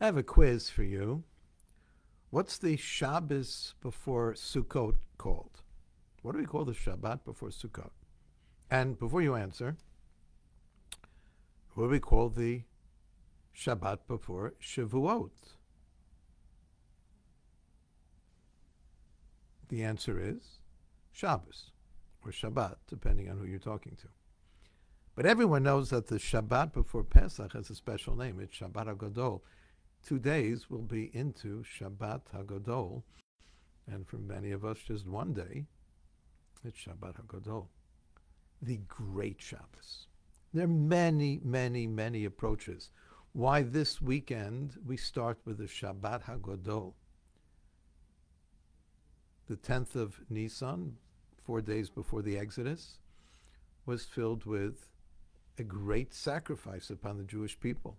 I have a quiz for you. What's the Shabbos before Sukkot called? What do we call the Shabbat before Sukkot? And before you answer, what do we call the Shabbat before Shavuot? The answer is Shabbos or Shabbat, depending on who you're talking to. But everyone knows that the Shabbat before Pesach has a special name. It's Shabbat HaGadol. Two days will be into Shabbat HaGadol. And for many of us, just one day, it's Shabbat HaGadol. The great Shabbos. There are many, many, many approaches. Why this weekend we start with the Shabbat HaGadol. The 10th of Nisan, four days before the Exodus, was filled with a great sacrifice upon the Jewish people.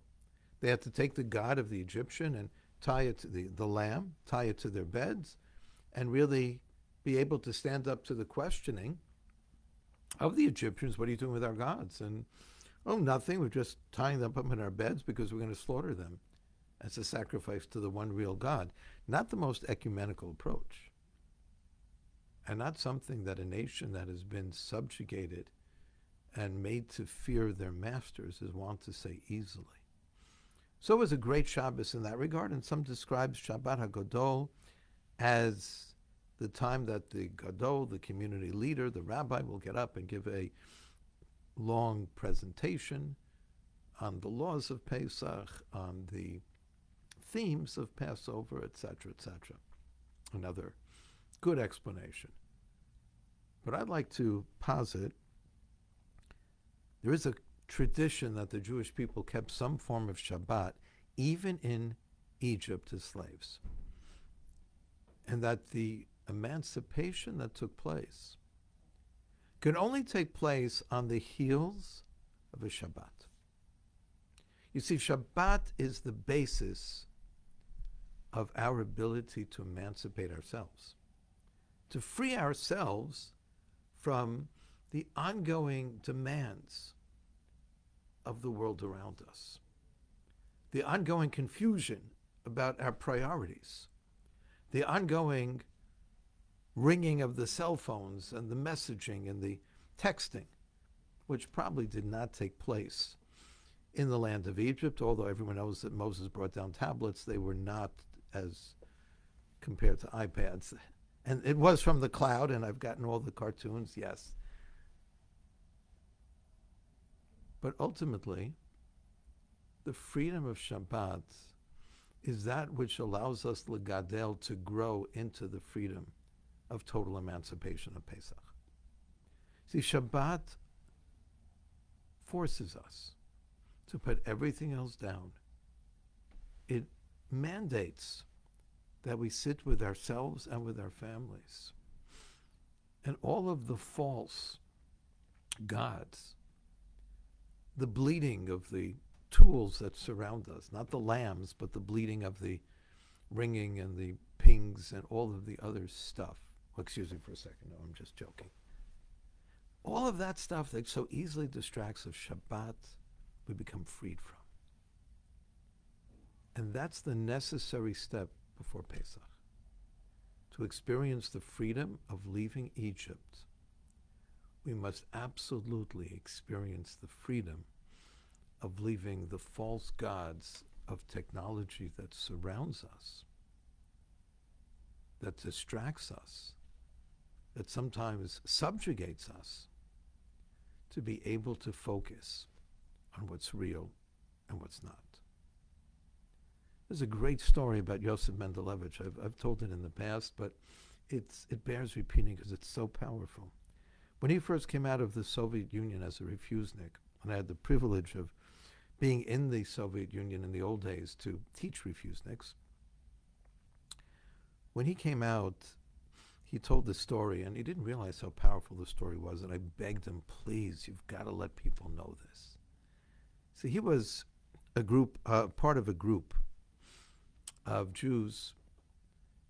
They had to take the god of the Egyptian and tie it to the, the lamb, tie it to their beds, and really be able to stand up to the questioning of the Egyptians, what are you doing with our gods? And oh, nothing. We're just tying them up in our beds because we're going to slaughter them as a sacrifice to the one real God. Not the most ecumenical approach. And not something that a nation that has been subjugated and made to fear their masters is wont to say easily. So it was a great Shabbos in that regard, and some describe Shabbat HaGadol as the time that the Gadol, the community leader, the rabbi, will get up and give a long presentation on the laws of Pesach, on the themes of Passover, etc., etc. Another good explanation. But I'd like to posit there is a tradition that the Jewish people kept some form of Shabbat even in Egypt as slaves. And that the emancipation that took place could only take place on the heels of a Shabbat. You see, Shabbat is the basis of our ability to emancipate ourselves, to free ourselves from the ongoing demands of the world around us, the ongoing confusion about our priorities, the ongoing ringing of the cell phones and the messaging and the texting, which probably did not take place in the land of Egypt, although everyone knows that Moses brought down tablets, they were not as compared to iPads. And it was from the cloud, and I've gotten all the cartoons, yes. But ultimately, the freedom of Shabbat is that which allows us, Legadel, to grow into the freedom of total emancipation of Pesach. See, Shabbat forces us to put everything else down. It mandates that we sit with ourselves and with our families. And all of the false gods the bleeding of the tools that surround us, not the lambs, but the bleeding of the ringing and the pings and all of the other stuff. Well, excuse me for a second. No, I'm just joking. All of that stuff that so easily distracts of Shabbat, we become freed from. And that's the necessary step before Pesach. To experience the freedom of leaving Egypt we must absolutely experience the freedom of leaving the false gods of technology that surrounds us, that distracts us, that sometimes subjugates us, to be able to focus on what's real and what's not. There's a great story about Yosef Mendelevich. I've, I've told it in the past, but it's, it bears repeating because it's so powerful. When he first came out of the Soviet Union as a refusnik, and I had the privilege of being in the Soviet Union in the old days to teach refuseniks, when he came out, he told the story, and he didn't realize how powerful the story was. And I begged him, please, you've got to let people know this. See, he was a group, uh, part of a group of Jews.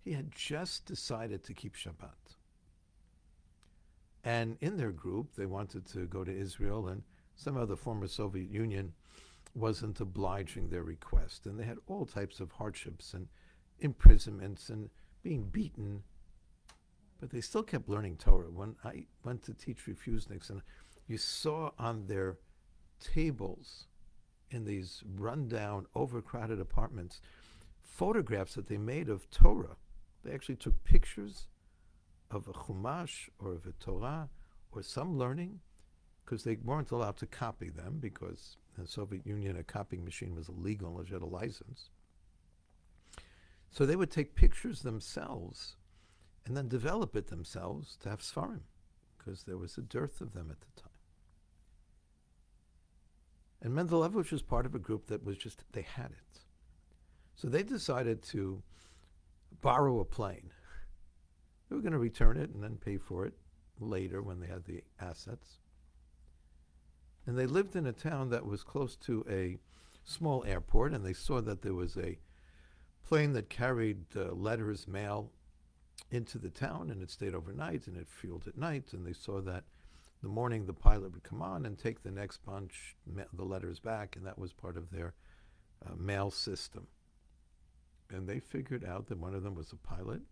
He had just decided to keep Shabbat. And in their group, they wanted to go to Israel, and some of the former Soviet Union wasn't obliging their request. And they had all types of hardships and imprisonments and being beaten. But they still kept learning Torah. When I went to teach refuseniks, and you saw on their tables in these rundown, overcrowded apartments photographs that they made of Torah. They actually took pictures of a Chumash or of a Torah or some learning because they weren't allowed to copy them because in the Soviet Union a copying machine was illegal unless you had a license. So they would take pictures themselves and then develop it themselves to have Sfarim because there was a dearth of them at the time. And Mendelevich was part of a group that was just, they had it. So they decided to borrow a plane. They were going to return it and then pay for it later when they had the assets. And they lived in a town that was close to a small airport, and they saw that there was a plane that carried uh, letters, mail into the town, and it stayed overnight and it fueled at night. And they saw that the morning the pilot would come on and take the next bunch, ma- the letters back, and that was part of their uh, mail system. And they figured out that one of them was a pilot,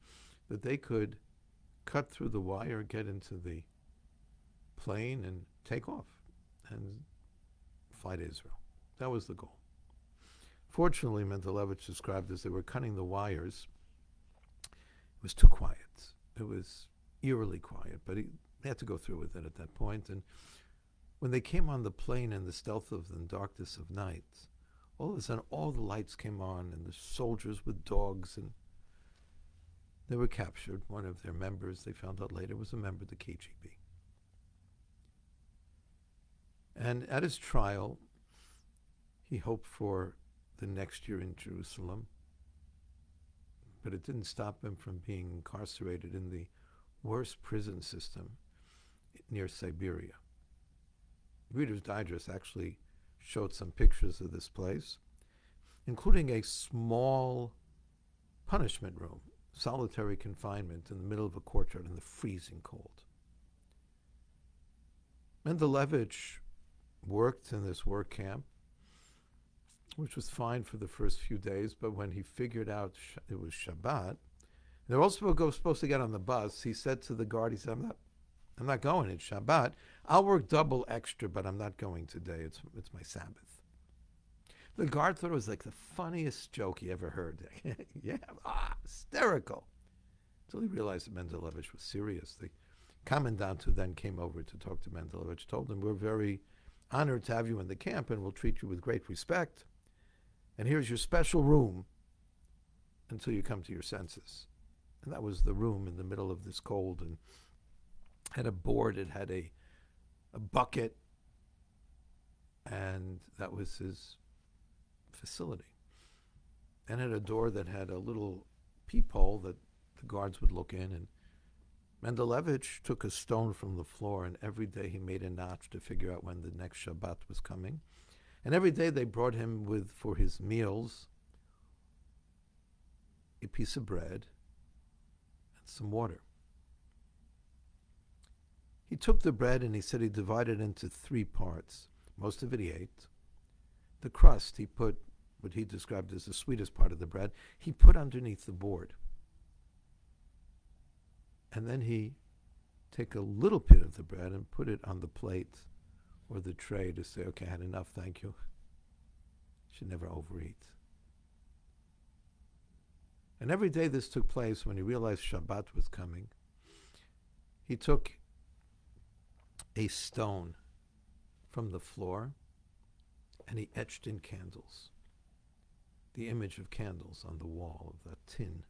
that they could cut through the wire, get into the plane, and take off and fly to Israel. That was the goal. Fortunately, Mendelevich described as they were cutting the wires, it was too quiet. It was eerily quiet, but he, they had to go through with it at that point. And when they came on the plane in the stealth of the darkness of night, all of a sudden all the lights came on and the soldiers with dogs and they were captured. One of their members, they found out later, was a member of the KGB. And at his trial, he hoped for the next year in Jerusalem, but it didn't stop him from being incarcerated in the worst prison system near Siberia. Reader's Digest actually showed some pictures of this place, including a small punishment room, solitary confinement in the middle of a courtyard in the freezing cold. Mendelevich worked in this work camp, which was fine for the first few days, but when he figured out it was Shabbat, they were also supposed to get on the bus. He said to the guard, he said, I'm not, I'm not going. It's Shabbat. I'll work double extra, but I'm not going today. It's, it's my Sabbath. The guard thought it was like the funniest joke he ever heard. yeah, ah, hysterical. Until he realized that Mendelevich was serious. The commandant who then came over to talk to Mendelevich told him, we're very honored to have you in the camp and we'll treat you with great respect. And here's your special room until you come to your senses. And that was the room in the middle of this cold and had a board, it had a, a bucket, and that was his facility. And had a door that had a little peephole that the guards would look in and Mendelevich took a stone from the floor, and every day he made a notch to figure out when the next Shabbat was coming. And every day they brought him with, for his meals, a piece of bread and some water. He took the bread and he said he divided it into three parts. Most of it he ate. The crust he put, what he described as the sweetest part of the bread, he put underneath the board. And then he take a little bit of the bread and put it on the plate or the tray to say, okay, I had enough, thank you. Should never overeat. And every day this took place when he realized Shabbat was coming. He took a stone from the floor and he etched in candles, the image of candles on the wall of that tin.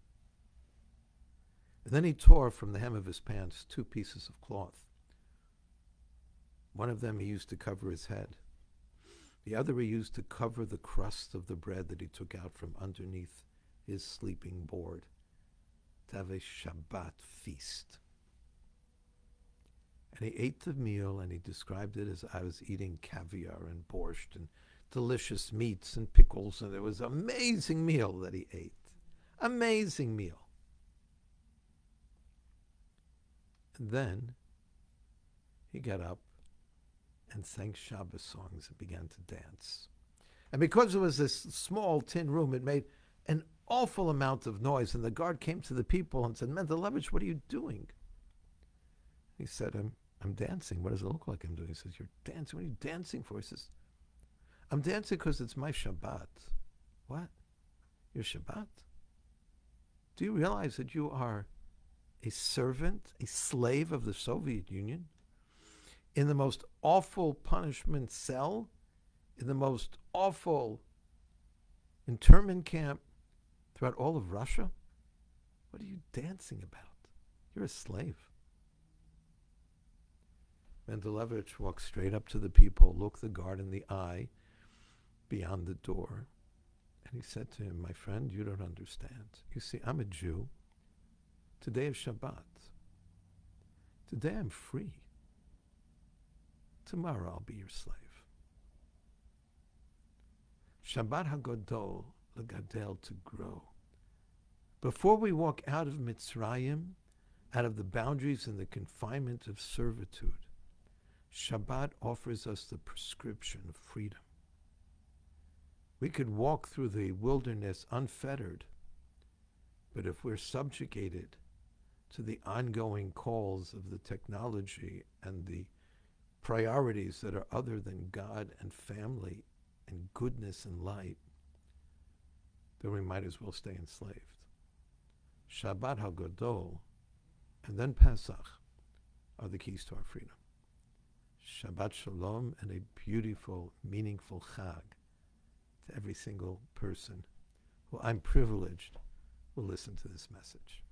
And then he tore from the hem of his pants two pieces of cloth. One of them he used to cover his head. The other he used to cover the crust of the bread that he took out from underneath his sleeping board to have a Shabbat feast. And he ate the meal and he described it as I was eating caviar and borscht and delicious meats and pickles. And it was an amazing meal that he ate. Amazing meal. And then he got up and sang Shabbos songs and began to dance. And because it was this small tin room, it made an awful amount of noise. And the guard came to the people and said, Mendelevich, what are you doing? He said, I'm, I'm dancing. What does it look like I'm doing? He says, You're dancing. What are you dancing for? He says, I'm dancing because it's my Shabbat. What? Your Shabbat? Do you realize that you are a servant, a slave of the Soviet Union? In the most awful punishment cell, in the most awful internment camp throughout all of Russia? What are you dancing about? You're a slave. Mendelevich walked straight up to the people, looked the guard in the eye beyond the door, and he said to him, My friend, you don't understand. You see, I'm a Jew. Today is Shabbat. Today I'm free. Tomorrow I'll be your slave. Shabbat HaGodol, Legadel, to grow. Before we walk out of Mitzrayim, out of the boundaries and the confinement of servitude, Shabbat offers us the prescription of freedom. We could walk through the wilderness unfettered, but if we're subjugated to the ongoing calls of the technology and the priorities that are other than God and family and goodness and light, then we might as well stay enslaved. Shabbat HaGodol and then Pesach are the keys to our freedom. Shabbat Shalom and a beautiful, meaningful Chag every single person who I'm privileged will listen to this message.